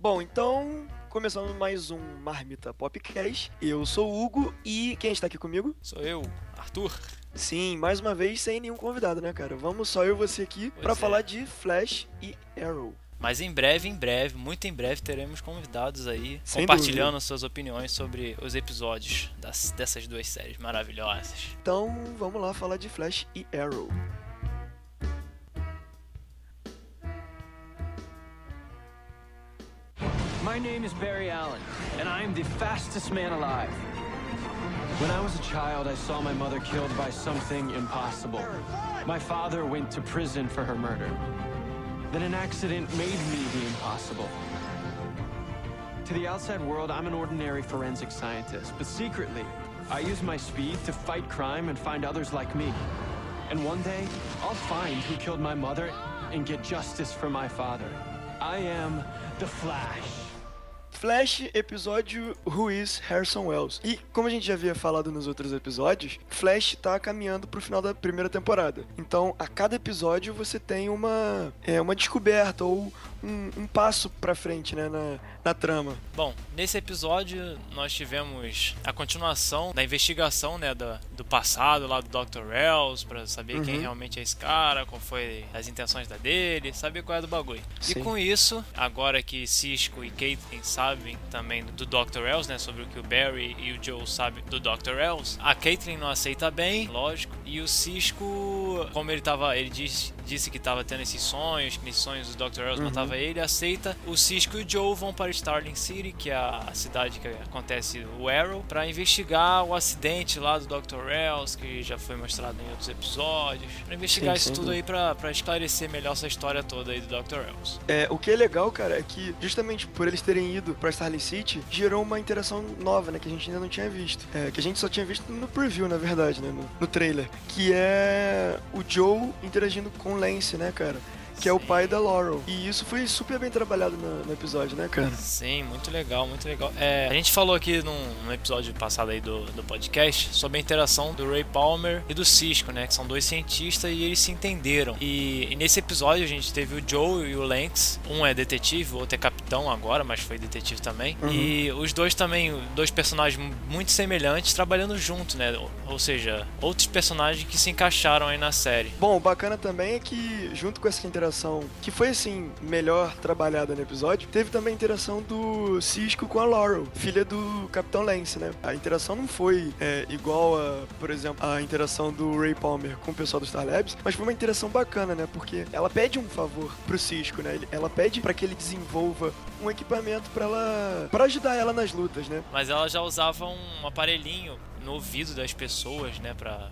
Bom, então começando mais um Marmita Popcast. Eu sou o Hugo e quem está aqui comigo? Sou eu, Arthur. Sim, mais uma vez sem nenhum convidado, né, cara? Vamos só eu e você aqui para é. falar de Flash e Arrow. Mas em breve, em breve, muito em breve, teremos convidados aí Sem compartilhando dúvida. suas opiniões sobre os episódios das, dessas duas séries maravilhosas. Então, vamos lá falar de Flash e Arrow. My name is Barry Allen, and I am the fastest man alive. When I was a child, I saw my mother killed by something impossible. My father went to prison for her murder. Then an accident made me the impossible. To the outside world, I'm an ordinary forensic scientist, but secretly, I use my speed to fight crime and find others like me. And one day, I'll find who killed my mother and get justice for my father. I am the Flash. Flash, episódio is Harrison Wells. E como a gente já havia falado nos outros episódios, Flash tá caminhando pro final da primeira temporada. Então, a cada episódio você tem uma é, uma descoberta ou um, um passo pra frente, né, na, na trama. Bom, nesse episódio nós tivemos a continuação da investigação, né, do, do passado lá do Dr. Wells, pra saber quem Uhum. realmente é esse cara, qual foi as intenções da dele, saber qual é do bagulho. Sim. E com isso, agora que Cisco e Caitlin sabem também do Dr. Wells, né, sobre o que o Barry e o Joe sabem do Dr. Wells, a Caitlin não aceita bem, lógico, e o Cisco, como ele tava, ele disse, disse que tava tendo esses sonhos, que nesses sonhos o Dr. Wells matava ele, aceita. O Cisco e o Joe vão para Starling City, que é a cidade que acontece o Arrow, para investigar o acidente lá do Dr. Wells, que já foi mostrado em outros episódios, para investigar Sim, isso sem tudo aí pra esclarecer melhor essa história toda aí do Dr. Wells. É, o que é legal, cara, é que justamente por eles terem ido pra Starling City, gerou uma interação nova, né, que a gente ainda não tinha visto. É, que a gente só tinha visto no preview, na verdade, né, no, no trailer. Que é o Joe interagindo com o Lance, né, cara? Que é o pai da Laurel. E isso foi super bem trabalhado no, no episódio, né, cara? Sim, muito legal, muito legal. É, a gente falou aqui num, num episódio passado aí do, do podcast sobre a interação do Ray Palmer e do Cisco, né? Que são dois cientistas e eles se entenderam. E, e nesse episódio a gente teve o Joe e o Lance. Um é detetive, o outro é capitão agora, mas foi detetive também. Uhum. E os dois também, dois personagens muito semelhantes, trabalhando junto, né? Ou, ou seja, outros personagens que se encaixaram aí na série. Bom, o bacana também é que, junto com essa interação, que foi assim, melhor trabalhada no episódio, teve também a interação do Cisco com a Laurel, filha do Capitão Lance, né? A interação não foi é, igual a, por exemplo, a interação do Ray Palmer com o pessoal do Star Labs, mas foi uma interação bacana, né? Porque ela pede um favor pro Cisco, né? Ela pede pra que ele desenvolva um equipamento pra ela para ajudar ela nas lutas, né? Mas ela já usava um aparelhinho no ouvido das pessoas, né? Pra.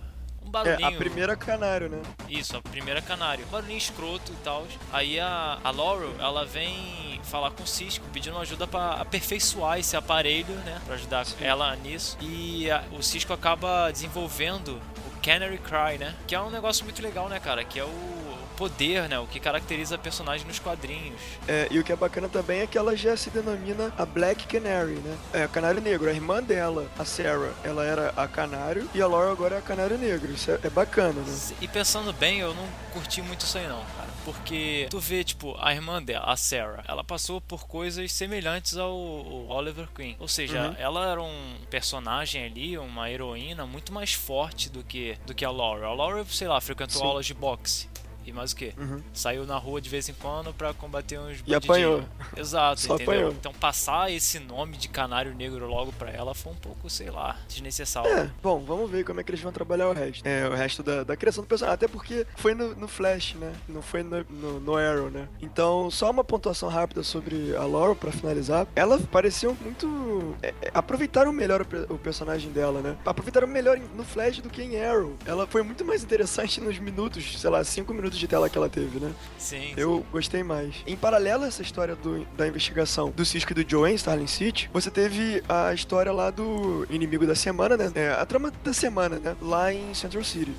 Um É, barulhinho. a primeira canário, né? Isso, a primeira canário. Um barulhinho escroto e tal. Aí a, a Laurel, ela vem falar com o Cisco, pedindo ajuda pra aperfeiçoar esse aparelho, né? Pra ajudar ela nisso. E a- o Cisco acaba desenvolvendo o Canary Cry, né? Que é um negócio muito legal, né, cara? Que é o poder, né? O que caracteriza a personagem nos quadrinhos. É, e o que é bacana também é que ela já se denomina a Black Canary, né? É, a Canário Negro. A irmã dela, a Sarah, ela era a Canário e a Laura agora é a Canário Negro. Isso é, é bacana, né? E pensando bem, eu não curti muito isso aí não, cara. Porque tu vê, tipo, a irmã dela, a Sarah, ela passou por coisas semelhantes ao, ao Oliver Queen. Ou seja, Uhum. ela era um personagem ali, uma heroína muito mais forte do que, do que a Laura. A Laura, sei lá, frequentou Sim. aulas de boxe. E mais o quê? Uhum. Saiu na rua de vez em quando pra combater uns E bandidinhos. apanhou. Exato, Só entendeu? apanhou. Então passar esse nome de canário negro logo pra ela foi um pouco, sei lá, desnecessário. É, bom, vamos ver como é que eles vão trabalhar o resto. É, o resto da, da criação do personagem. Até porque foi no, no Flash, né? Não foi no, no, no Arrow, né? Então, só uma pontuação rápida sobre a Laura pra finalizar. Ela pareceu muito. é, é, aproveitaram melhor o, o personagem dela, né? Aproveitaram melhor no Flash do que em Arrow. Ela foi muito mais interessante nos minutos, sei lá, 5 minutos de tela que ela teve, né? Sim, Eu gostei mais. Em paralelo a essa história do- da investigação do Cisco e do Joe em Starling City, você teve a história lá do inimigo da semana, né? É, a trama da semana, né? Lá em Central City.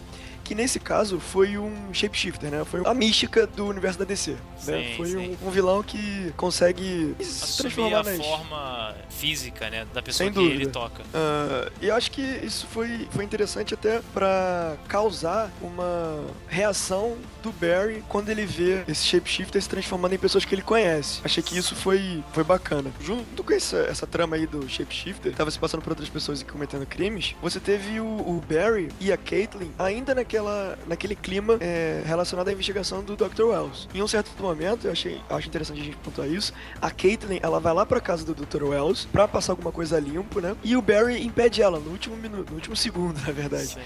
Que nesse caso foi um shapeshifter, né? Foi a mística do universo da DC. Sim, né? Foi um, um vilão que consegue se Assumir transformar a nas... forma física, né, da pessoa Sem que ele dúvida. toca. Ah, e eu acho que isso foi, foi interessante até pra causar uma reação do Barry quando ele vê esse shapeshifter se transformando em pessoas que ele conhece. Achei que isso foi, foi bacana. Junto com essa, essa trama aí do shapeshifter, tava se passando por outras pessoas e cometendo crimes, você teve o, o Barry e a Caitlyn ainda naquela, naquele clima é, relacionado à investigação do Dr. Wells. Em um certo momento, eu achei, acho interessante a gente pontuar isso, a Caitlyn, ela vai lá pra casa do Dr. Wells pra passar alguma coisa limpo, né? E o Barry impede ela no último minuto, no último segundo, na verdade. Sim.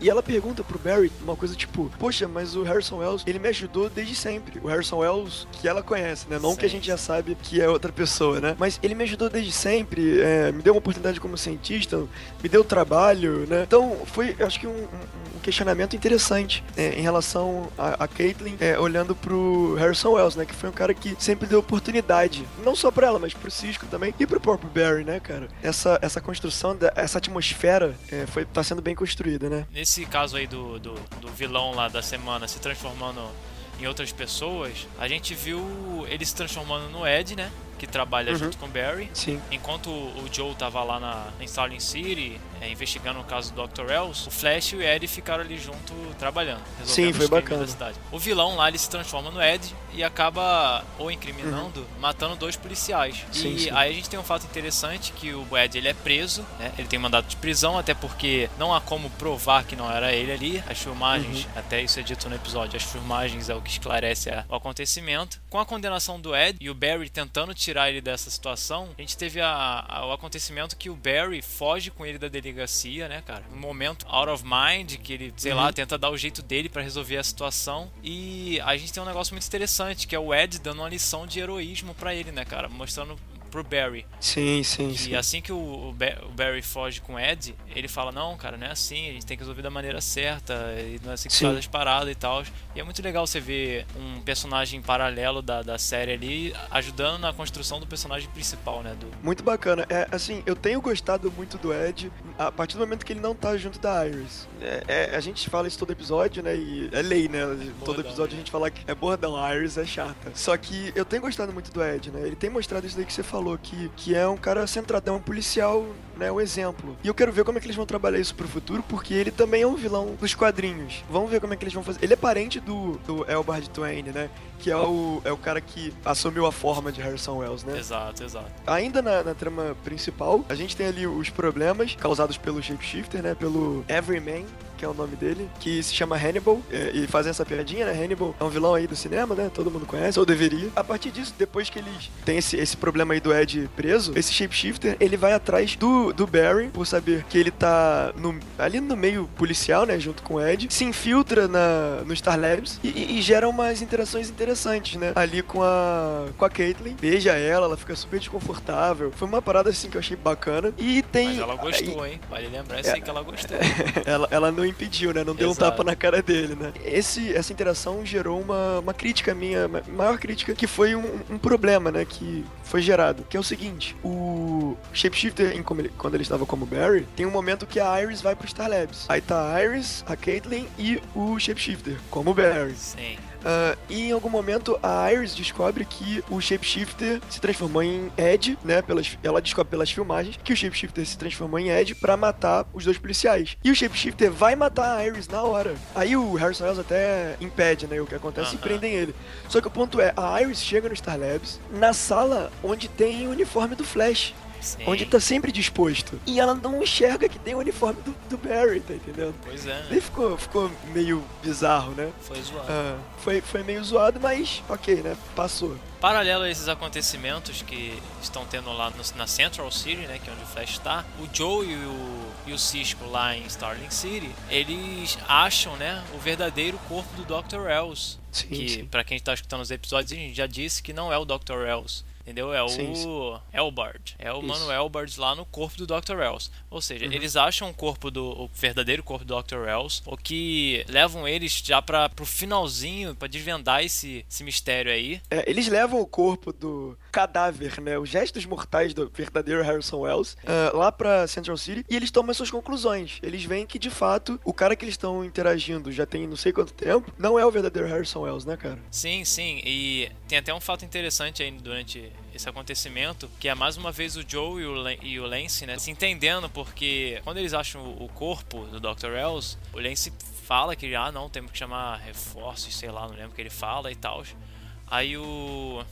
E, ela pergunta pro Barry uma coisa tipo: Poxa, mas o Harrison Wells, ele me ajudou desde sempre. O Harrison Wells que ela conhece, né? Não Sim. que a gente já sabe que é outra pessoa, né? Mas ele me ajudou desde sempre, é, me deu uma oportunidade como cientista, me deu trabalho, né? Então foi, eu acho que um, um- um questionamento interessante é, em relação a, a Caitlyn é, olhando pro Harrison Wells, né? Que foi um cara que sempre deu oportunidade, não só pra ela, mas pro Cisco também e pro próprio Barry, né, cara? Essa, essa construção, essa atmosfera é, foi, tá sendo bem construída, né? Nesse caso aí do, do, do vilão lá da semana se transformando em outras pessoas, a gente viu ele se transformando no Ed, né? Que trabalha Uhum. junto com o Barry. Sim. Enquanto o Joe tava lá na, em Starling City, é, investigando o caso do Dr. Wells, o Flash e o Ed ficaram ali junto trabalhando. Sim, foi bacana. da cidade. O vilão lá, ele se transforma no Ed e acaba, ou incriminando, matando dois policiais. Uhum. Sim, e sim. aí a gente tem um fato interessante que o Ed, ele é preso, né? Ele tem mandado de prisão, até porque não há como provar que não era ele ali. As filmagens, Uhum. até isso é dito no episódio, as filmagens é o que esclarece o acontecimento. Com a condenação do Ed e o Barry tentando tirar ele dessa situação, a gente teve a- a- o acontecimento que o Barry foge com ele da delegacia, né, cara? Um momento out of mind, que ele, sei lá, Uhum. tenta dar o jeito dele pra resolver a situação. E a gente tem um negócio muito interessante, que é o Ed dando uma lição de heroísmo pra ele, né, cara? Mostrando pro Barry. Sim, sim, E sim. assim que o, o Ba- o Barry foge com o Ed, ele fala: Não, cara, não é assim, a gente tem que resolver da maneira certa, e não é assim que Sim. faz as paradas e tal. E é muito legal você ver um personagem paralelo da, da série ali ajudando na construção do personagem principal, né? Do, Muito bacana. É, assim, eu tenho gostado muito do Ed a partir do momento que ele não tá junto da Iris. É, é, a gente fala isso todo episódio, né? E é lei, né? Todo Bordão. episódio a gente fala que é bordão, a Iris é chata. Só que eu tenho gostado muito do Ed, né? Ele tem mostrado isso daí que você falou, que, que é um cara centradão, um policial, né? Um exemplo. E eu quero ver como é que eles vão trabalhar isso pro futuro, porque ele também é um vilão dos quadrinhos. Vamos ver como é que eles vão fazer. Ele é parente do, do Elbard Twain, né? Que é o, é o cara que assumiu a forma de Harrison Wells, né? Exato, exato. Ainda na, na trama principal, a gente tem ali os problemas causados pelo Shapeshifter, né? Pelo Everyman, que é o nome dele, que se chama Hannibal. é, e fazem essa piadinha, né? Hannibal é um vilão aí do cinema, né? Todo mundo conhece, ou deveria. A partir disso, depois que eles têm esse, esse problema aí do Ed preso, esse Shapeshifter, ele vai atrás do, do Barry, por saber que ele tá no- ali no meio policial, né? Junto com o Ed. Se infiltra na, no Star Labs e, e, gera umas interações interessantes, né? Ali com a, com a Caitlyn. Beija ela, ela fica super desconfortável. Foi uma parada assim que eu achei bacana. E tem. Mas ela gostou, hein? Vale lembrar isso aí que ela gostou. ela, ela não impediu, né? Não deu um Exato. tapa na cara dele, né? Esse, essa interação gerou uma, uma crítica minha, ma- maior crítica, que foi um, um problema, né? Que foi gerado. Que é o seguinte: o Shapeshifter, em como ele- quando ele estava como Barry, tem um momento que a Iris vai pro Star Labs. Aí tá a Iris, a Caitlyn e o Shapeshifter, como Barry. Sim. Ah, e em algum momento a Iris descobre que o Shapeshifter se transformou em Ed, né? Pelas, ela descobre pelas filmagens que o Shapeshifter se transformou em Ed pra matar os dois policiais. E o Shapeshifter vai matar a Iris na hora. Aí o Harrison Wells até impede, né? O que acontece e Aham. prendem ele. Só que o ponto é, a Iris chega no Star Labs na sala onde tem o uniforme do Flash. Sim. Onde tá sempre disposto. E ela não enxerga que tem o uniforme do, do Barry, tá entendendo? Pois é, Daí né? ficou, ficou meio bizarro, né? Foi zoado. Ah, foi, foi meio zoado, mas ok, né? Passou. Paralelo a esses acontecimentos que estão tendo lá no- na Central City, né, que é onde o Flash está, o Joe e o, e o Cisco lá em Starling City, eles acham, né, o verdadeiro corpo do Dr. Wells. Sim, que pra quem está escutando os episódios, a gente já disse que não é o Dr. Wells. Entendeu? É Sim, o sim. Elbard. É o Isso. Mano Elbard lá no corpo do Dr. Wells. Ou seja, Uhum. eles acham o corpo do o verdadeiro corpo do Dr. Wells, o que levam eles já para pro finalzinho pra desvendar esse, esse mistério aí. É, eles levam o corpo do cadáver, né? Os restos mortais do verdadeiro Harrison Wells ah, lá pra Central City e eles tomam as suas conclusões. Eles veem que, de fato, o cara que eles estão interagindo já tem não sei quanto tempo, não é o verdadeiro Harrison Wells, né, cara? Sim, sim, e tem até um fato interessante aí durante esse acontecimento, que é mais uma vez o Joe e o, e o Lance, né, se entendendo, porque quando eles acham o o corpo do Dr. Wells, o Lance fala que, ah, não, temos que chamar reforços, sei lá, não lembro o que ele fala e tal. Aí o,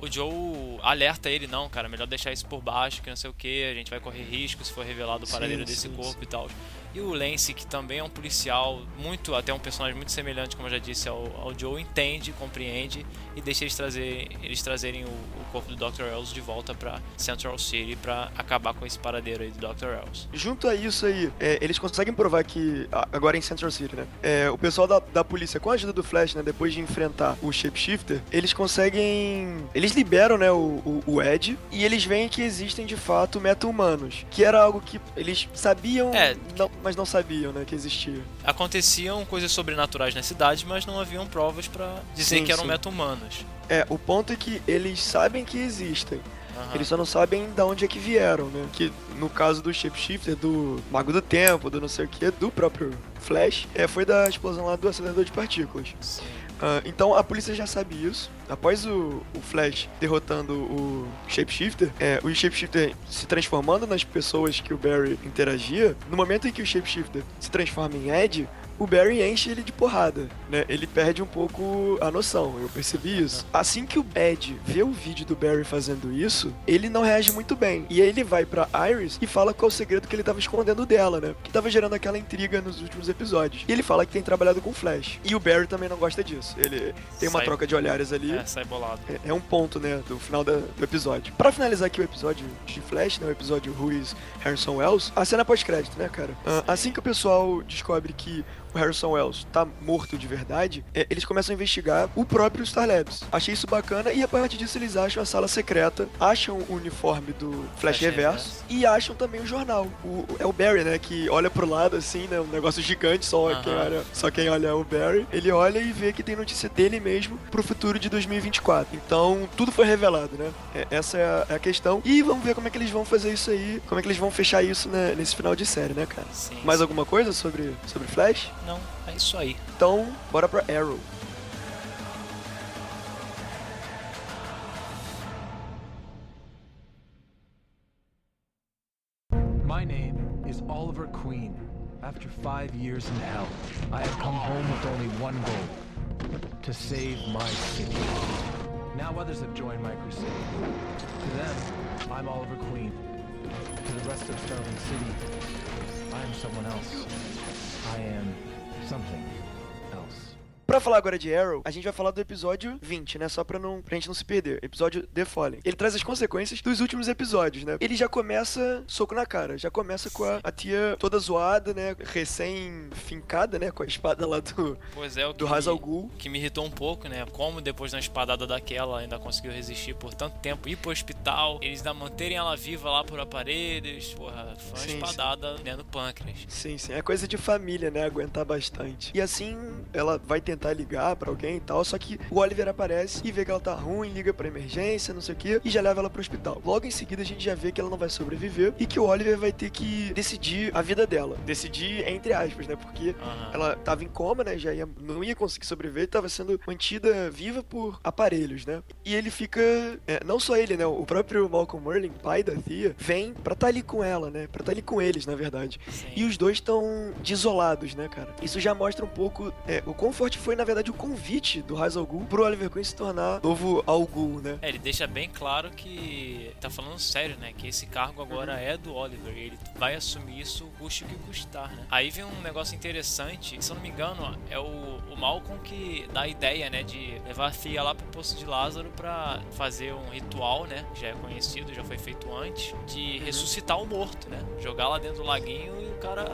o Joe alerta ele, não, cara, melhor deixar isso por baixo, que não sei o que, a gente vai correr risco se for revelado o Sim, paradeiro desse sim, corpo e tal. E o Lance, que também é um policial, muito até um personagem muito semelhante, como eu já disse, ao, ao Joe, entende, compreende e deixa eles, trazer, eles trazerem o, o corpo do Dr. Wells de volta pra Central City pra acabar com esse paradeiro aí do Dr. Wells. Junto a isso aí, é, eles conseguem provar que, agora em Central City, né? é, o pessoal da, da polícia, com a ajuda do Flash, né? Depois de enfrentar o Shapeshifter, eles conseguem. Eles liberam, né? O, o, o Ed e eles veem que existem de fato meta-humanos. Que era algo que eles sabiam, É. não- mas não sabiam, né? Que existia. Aconteciam coisas sobrenaturais na cidade, mas não haviam provas pra dizer Sim, que eram sim. meta-humanos. É, o ponto é que eles sabem que existem. Aham. Eles só não sabem de onde é que vieram, né? Que no caso do Shapeshifter, do Mago do Tempo, do não sei o que, do próprio Flash, é, foi da explosão lá do acelerador de partículas. Sim. Ah, então a polícia já sabe isso. Após o, o Flash derrotando o Shapeshifter, é, o Shapeshifter se transformando nas pessoas que o Barry interagia, no momento em que o Shapeshifter se transforma em Ed, o Barry enche ele de porrada, né? Ele perde um pouco a noção, eu percebi isso. Assim que o Ed vê o vídeo do Barry fazendo isso, ele não reage muito bem. E aí ele vai pra Iris e fala qual é o segredo que ele tava escondendo dela, né? Que tava gerando aquela intriga nos últimos episódios. E ele fala que tem trabalhado com Flash. E o Barry também não gosta disso. Ele tem uma Sai- troca de olhares ali. É, sai bolado. É, é um ponto, né, do final da- do episódio. Pra finalizar aqui o episódio de Flash, né, o episódio is Harrison Wells, a cena pós-crédito, né, cara? Ah, assim que o pessoal descobre que Harrison Wells tá morto de verdade, é, eles começam a investigar o próprio Star Labs. Achei isso bacana e a partir disso eles acham a sala secreta, acham o uniforme do Flash, Flash Reverso e acham também o jornal. O, é o Barry, né, que olha pro lado assim, né, um negócio gigante, só quem olha, só quem olha é o Barry. Ele olha e vê que tem notícia dele mesmo pro futuro de 2024. Então, tudo foi revelado, né? É- essa é a, é a questão. E vamos ver como é que eles vão fazer isso aí, como é que eles vão fechar isso né, nesse final de série, né, cara? Sim, Mais sim. alguma coisa sobre, sobre Flash? Não, é isso aí. Então, bora pra Arrow. My name is Oliver Queen. After five years in hell, I have come home with only one goal to save my city. Now others have joined my crusade. To them, I'm Oliver Queen. To the rest of Starling City, I am someone else. I am something else. Pra falar agora de Arrow, a gente vai falar do episódio 20, né? Só pra, não, pra gente não se perder. Episódio The Fallen. Ele traz as consequências dos últimos episódios, né? Ele já começa soco na cara. Já começa com a, a tia toda zoada, né? Recém-fincada, né? Com a espada lá do, Pois é, o que, do Ra's al Ghul. que me irritou um pouco, né? Como depois da espadada daquela ainda conseguiu resistir por tanto tempo, ir pro hospital, eles ainda manterem ela viva lá por aparelhos. Porra, foi uma Sim, sim. espadada dentro do pâncreas. Sim, sim. É coisa de família, né? Aguentar bastante. E assim, ela vai tentar ligar pra alguém e tal, só que o Oliver aparece e vê que ela tá ruim, liga pra emergência, não sei o que, e já leva ela pro hospital. Logo em seguida, a gente já vê que ela não vai sobreviver e que o Oliver vai ter que decidir a vida dela. Decidir entre aspas, né? Porque Aham. ela tava em coma, né? Já ia, não ia conseguir sobreviver, tava sendo mantida viva por aparelhos, né? E ele fica. é, não só ele, né? O próprio Malcolm Merlin, pai da Thea, vem pra tá ali com ela, né? Pra tá ali com eles, na verdade. Sim. E os dois estão desolados, né, cara? Isso já mostra um pouco. é, o quão forte foi, na verdade, o convite do Ra's al Ghul pro Oliver Queen se tornar novo Al Ghul, né? É, ele deixa bem claro que tá falando sério, né? Que esse cargo agora Uhum. é do Oliver e ele vai assumir isso custe o que custar, né? Aí vem um negócio interessante, se eu não me engano, é o, o Malcolm que dá a ideia, né? De levar a Thea lá pro Poço de Lázaro pra fazer um ritual, né? Já é conhecido, já foi feito antes, de ressuscitar o morto, né? Jogar lá dentro do laguinho e o cara.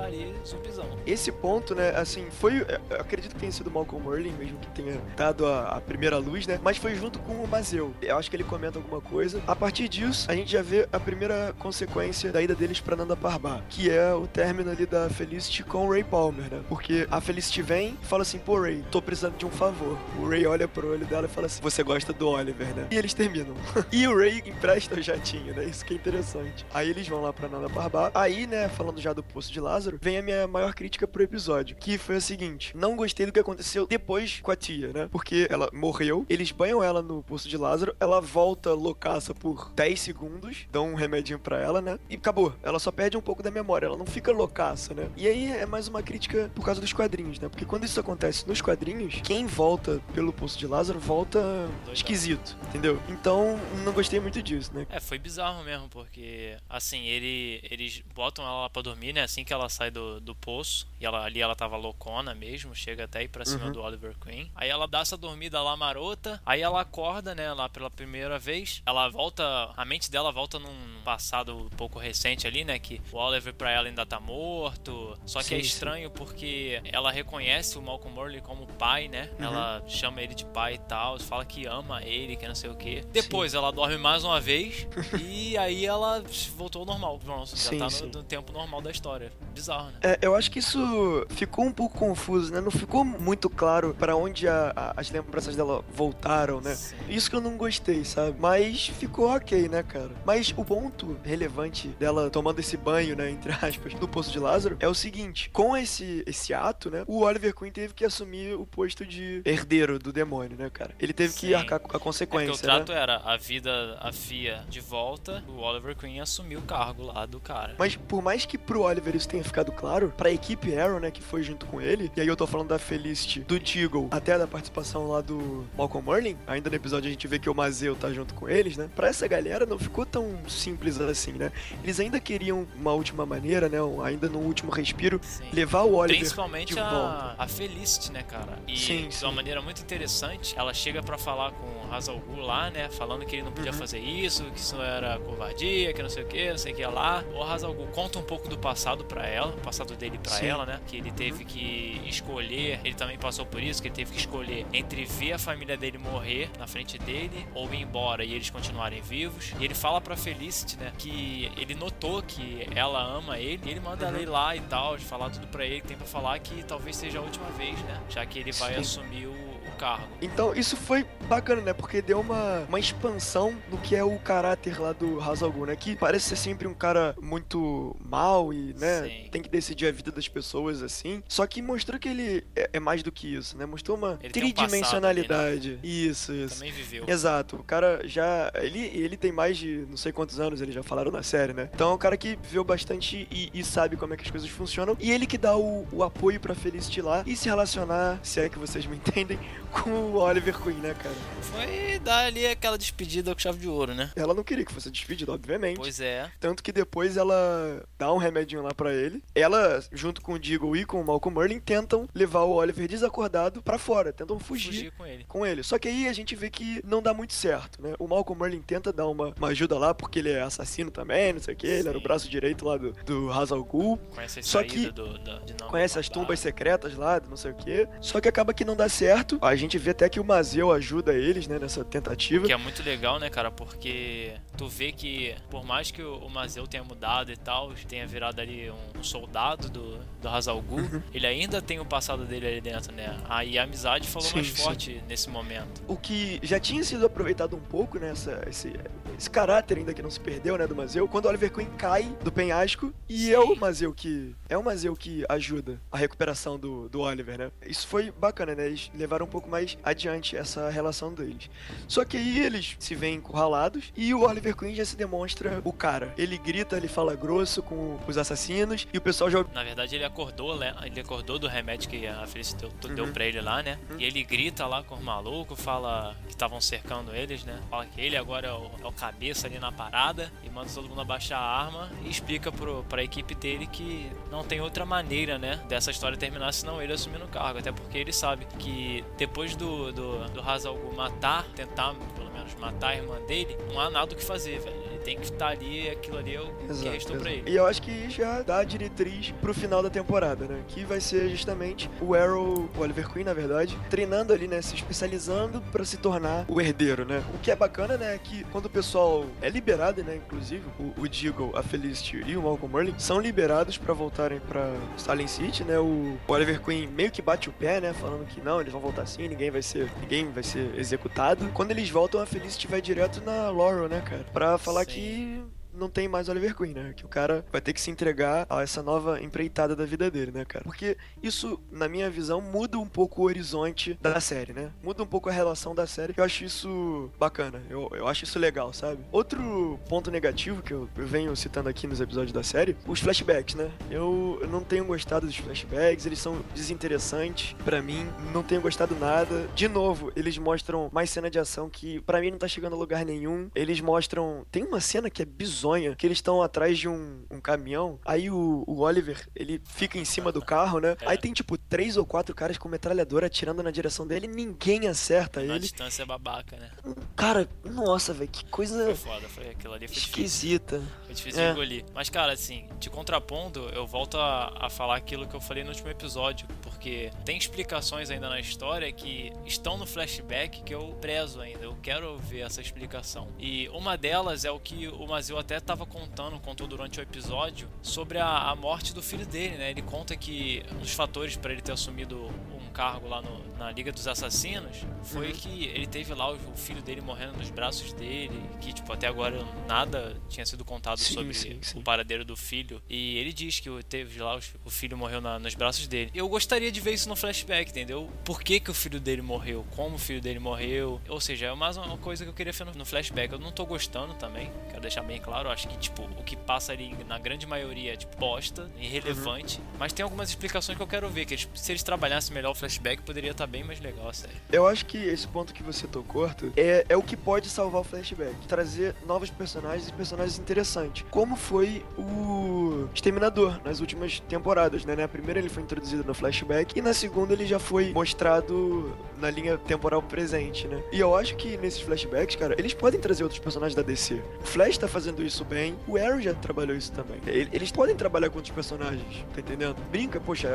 Ali zumbizão. Esse ponto, né, assim, foi. Eu acredito que tenha sido Malcolm Merlin mesmo que tenha dado a, a, primeira luz, né? Mas foi junto com o Mazeu. Eu acho que ele comenta alguma coisa. A partir disso, a gente já vê a primeira consequência da ida deles pra Nanda Parbat, que é o término ali da Felicity com o Ray Palmer, né? Porque a Felicity vem e fala assim: pô, Ray, tô precisando de um favor. O Ray olha pro olho dela e fala assim: você gosta do Oliver, né? E eles terminam. e o Ray empresta o jatinho, né? Isso que é interessante. Aí eles vão lá pra Nanda Parbat. Aí, né, falando já do Poço de Lázaro, vem a minha maior crítica pro episódio, que foi a seguinte: não gostei do que aconteceu depois com a tia, né? Porque ela morreu, eles banham ela no Poço de Lázaro, ela volta loucaça por 10 segundos, dão um remedinho pra ela, né? E acabou. Ela só perde um pouco da memória, ela não fica loucaça, né? E aí é mais uma crítica por causa dos quadrinhos, né? Porque quando isso acontece nos quadrinhos, quem volta pelo Poço de Lázaro volta Doidão. esquisito, entendeu? Então, não gostei muito disso, né? É, foi bizarro mesmo, porque, assim, ele, eles botam ela lá pra dormir, né? Assim que ela sai do, do poço, e ela, ali ela tava loucona mesmo, chega até ir pra cima uhum. do Oliver Queen. Aí ela dá essa dormida lá marota, aí ela acorda, né, lá pela primeira vez. Ela volta, a mente dela volta num passado um pouco recente ali, né, que o Oliver pra ela ainda tá morto. Só que é sim, é estranho sim. porque ela reconhece o Malcolm Morley como pai, né? Uhum. Ela chama ele de pai e tal, fala que ama ele, que não sei o que. Depois sim. ela dorme mais uma vez e aí ela voltou ao normal. Nossa, já tá no, no, tempo normal da história. Bizarro, né? É, eu acho que isso ficou um pouco confuso, né? Não ficou muito claro para onde a, a, as lembranças dela voltaram, né? Isso que eu não gostei, sabe? Mas ficou ok, né, cara? Mas o ponto relevante dela tomando esse banho, né, entre aspas, no Poço de Lázaro é o seguinte: com esse, esse ato, né, o Oliver Queen teve que assumir o posto de herdeiro do demônio, né, cara? Ele teve Sim. que arcar com a consequência. É o trato né? era a vida, a FIA de volta, o Oliver Queen assumiu o cargo lá do cara. Mas por mais que pro Oliver isso tenha ficado claro, pra equipe Arrow, né, que foi junto com ele, e aí eu tô falando da Felicity, do Deagle, até da participação lá do Malcolm Merlin, ainda no episódio a gente vê que o Mazeu tá junto com eles, né? Pra essa galera não ficou tão simples assim, né? Eles ainda queriam uma última maneira, né? Ainda no último respiro, sim. levar o Oliver Principalmente de a, volta. a Felicity, né, cara? E sim, de uma maneira muito interessante, ela chega para falar com o Hazal Ghul lá, né? Falando que ele não podia uhum. fazer isso, que isso era covardia, que não sei o que, não sei o que lá. O Hazal Ghul conta um pouco do passado para ela, o passado dele para ela, né? Que ele teve que escolher, ele também passou por isso, que ele teve que escolher entre ver a família dele morrer na frente dele ou ir embora e eles continuarem vivos. E ele fala pra Felicity, né, que ele notou que ela ama ele e ele manda uhum. ela ir lá e tal, de falar tudo pra ele que tem pra falar que talvez seja a última vez, né? Já que ele vai Sim. assumir o cargo. Então, isso foi bacana, né? Porque deu uma, uma expansão no que é o caráter lá do Hazal né? Que parece ser sempre um cara muito mal e, né? Sim. Tem que decidir a vida das pessoas, assim. Só que mostrou que ele é, é mais do que isso, né? Mostrou uma ele tridimensionalidade. Um ali, né? Isso, isso. Também viveu. Exato. O cara já... Ele, ele tem mais de não sei quantos anos, eles já falaram na série, né? Então é um cara que viveu bastante e, e sabe como é que as coisas funcionam. E ele que dá o, o apoio pra Felicity lá e se relacionar, se é que vocês me entendem, com o Oliver Queen, né, cara? Foi dar ali aquela despedida com chave de ouro, né? Ela não queria que fosse despedida, obviamente. Pois é. Tanto que depois ela dá um remedinho lá para ele. Ela, junto com o Deagle e com o Malcolm Merlin, tentam levar o Oliver desacordado para fora, tentam fugir, fugir, com, ele. com ele. Só que aí a gente vê que não dá muito certo, né? O Malcolm Merlin tenta dar uma, uma ajuda lá, porque ele é assassino também, não sei o que, ele era o braço direito lá do, do Hazal Ghul. Conhece a Só que do, do, conhece as tumbas secretas lá, não sei o que. Só que acaba que não dá certo. A gente vê até que o Mazeu ajuda eles, né, nessa tentativa. Que é muito legal, né, cara, porque tu vê que por mais que o Mazeu tenha mudado e tal, tenha virado ali um soldado do, do Hazal Ghul, uhum. ele ainda tem o passado dele ali dentro, né? Aí a amizade falou sim, mais sim. forte nesse momento. O que já tinha sido aproveitado um pouco, né, essa, esse, esse caráter ainda que não se perdeu, né, do Mazeu, quando o Oliver Queen cai do penhasco e sim. é o Mazeu que é o Mazeu que ajuda a recuperação do, do Oliver, né? Isso foi bacana, né? Eles levaram um pouco mais adiante essa relação deles. Só que aí eles se veem encurralados e o Oliver Queen já se demonstra o cara. Ele grita, ele fala grosso com os assassinos e o pessoal já. Na verdade, ele acordou, né? Ele acordou do remédio que a Felicity uhum. deu pra ele lá, né? Uhum. E ele grita lá com os malucos, fala que estavam cercando eles, né? Fala que ele agora é o, é o, cabeça ali na parada e manda todo mundo abaixar a arma e explica pro, pra equipe dele que não tem outra maneira, né? Dessa história terminar senão ele assumindo o cargo. Até porque ele sabe que depois do, do do Hazal matar, tentar pelo menos matar a irmã dele, não há nada o que fazer, velho tem que estar tá ali, aquilo ali é o exato, que restou pra ele. E eu acho que já dá a diretriz pro final da temporada, né? Que vai ser justamente o Arrow, o Oliver Queen, na verdade, treinando ali, né? Se especializando para se tornar o herdeiro, né? O que é bacana, né? É que quando o pessoal é liberado, né? Inclusive, o, o Deagle, a Felicity e o Malcolm Merlin são liberados para voltarem para Stalin City, né? O, o Oliver Queen meio que bate o pé, né? Falando que não, eles vão voltar assim, ninguém vai ser, ninguém vai ser executado. Quando eles voltam, a Felicity vai direto na Laurel, né, cara? Pra falar Sim. Que não tem mais Oliver Queen, né? Que o cara vai ter que se entregar a essa nova empreitada da vida dele, né, cara? Porque isso, na minha visão, muda um pouco o horizonte da série, né? Muda um pouco a relação da série. Eu acho isso bacana. Eu, eu acho isso legal, sabe? Outro ponto negativo que eu, eu venho citando aqui nos episódios da série, os flashbacks, né? Eu, eu não tenho gostado dos flashbacks, eles são desinteressantes para mim, não tenho gostado nada. De novo, eles mostram mais cena de ação que para mim não tá chegando a lugar nenhum. Eles mostram, tem uma cena que é bizarra que eles estão atrás de um, um caminhão. Aí o, o, Oliver, ele fica em cima do carro, né? É. Aí tem tipo três ou quatro caras com metralhadora atirando na direção dele e ninguém acerta na ele. distância é babaca, né? Cara, nossa, velho, que coisa. Foi foda, foi aquilo ali. Foi esquisita. Difícil. Foi difícil é. de engolir. Mas, cara, assim, te contrapondo, eu volto a, a falar aquilo que eu falei no último episódio, porque tem explicações ainda na história que estão no flashback que eu prezo ainda. Eu quero ver essa explicação. E uma delas é o que o Mazil até estava contando, contou durante o episódio, sobre a, a, morte do filho dele, né? Ele conta que um dos fatores para ele ter assumido um cargo lá no, na Liga dos Assassinos foi uhum. que ele teve lá o, o, filho dele morrendo nos braços dele, que tipo até agora nada tinha sido contado sim, sobre sim, sim. o paradeiro do filho. E ele diz que teve lá o filho morreu na, nos braços dele. Eu gostaria de ver isso no flashback, entendeu? Por que, que o filho dele morreu? Como o filho dele morreu? Ou seja, é mais uma coisa que eu queria ver no, no flashback. Eu não tô gostando também, quero deixar bem claro. Eu acho que tipo o que passa ali na grande maioria é tipo bosta, irrelevante. Uhum. Mas tem algumas explicações que eu quero ver. Que eles, se eles trabalhassem melhor flashback, poderia estar tá bem mais legal a série. Eu acho que esse ponto que você tocou, Arthur, é, é o que pode salvar o flashback. Trazer novos personagens e personagens interessantes. Como foi o Exterminador nas últimas temporadas, né? Na primeira ele foi introduzido no flashback e na segunda ele já foi mostrado na linha temporal presente, né? E eu acho que nesses flashbacks, cara, eles podem trazer outros personagens da DC. O Flash tá fazendo isso bem, o Arrow já trabalhou isso também. Eles podem trabalhar com outros personagens, tá entendendo? Brinca, poxa,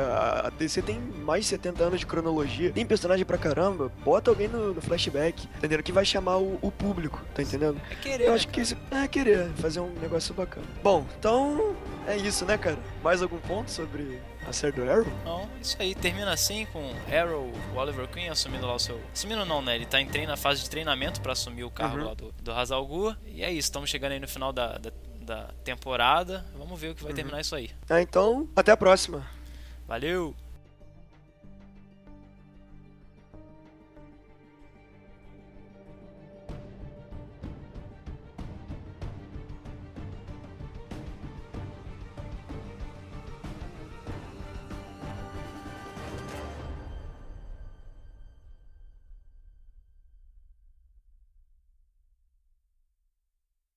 a DC tem mais de 70 anos de cronologia, tem personagem pra caramba, bota alguém no, no flashback, entendeu? Que vai chamar o, o, público, tá entendendo? É querer. Eu acho que isso é querer, fazer um negócio bacana. Bom, então é isso, né, cara? Mais algum ponto sobre a série do Arrow? Não, isso aí. Termina assim com Arrow, o Oliver Queen assumindo lá o seu... Assumindo não, né? Ele tá em treino, na fase de treinamento para assumir o cargo uhum. lá do, do Hazal Gu. E é isso, estamos chegando aí no final da, da, da temporada. Vamos ver o que vai uhum. terminar isso aí. É, então, até a próxima. Valeu!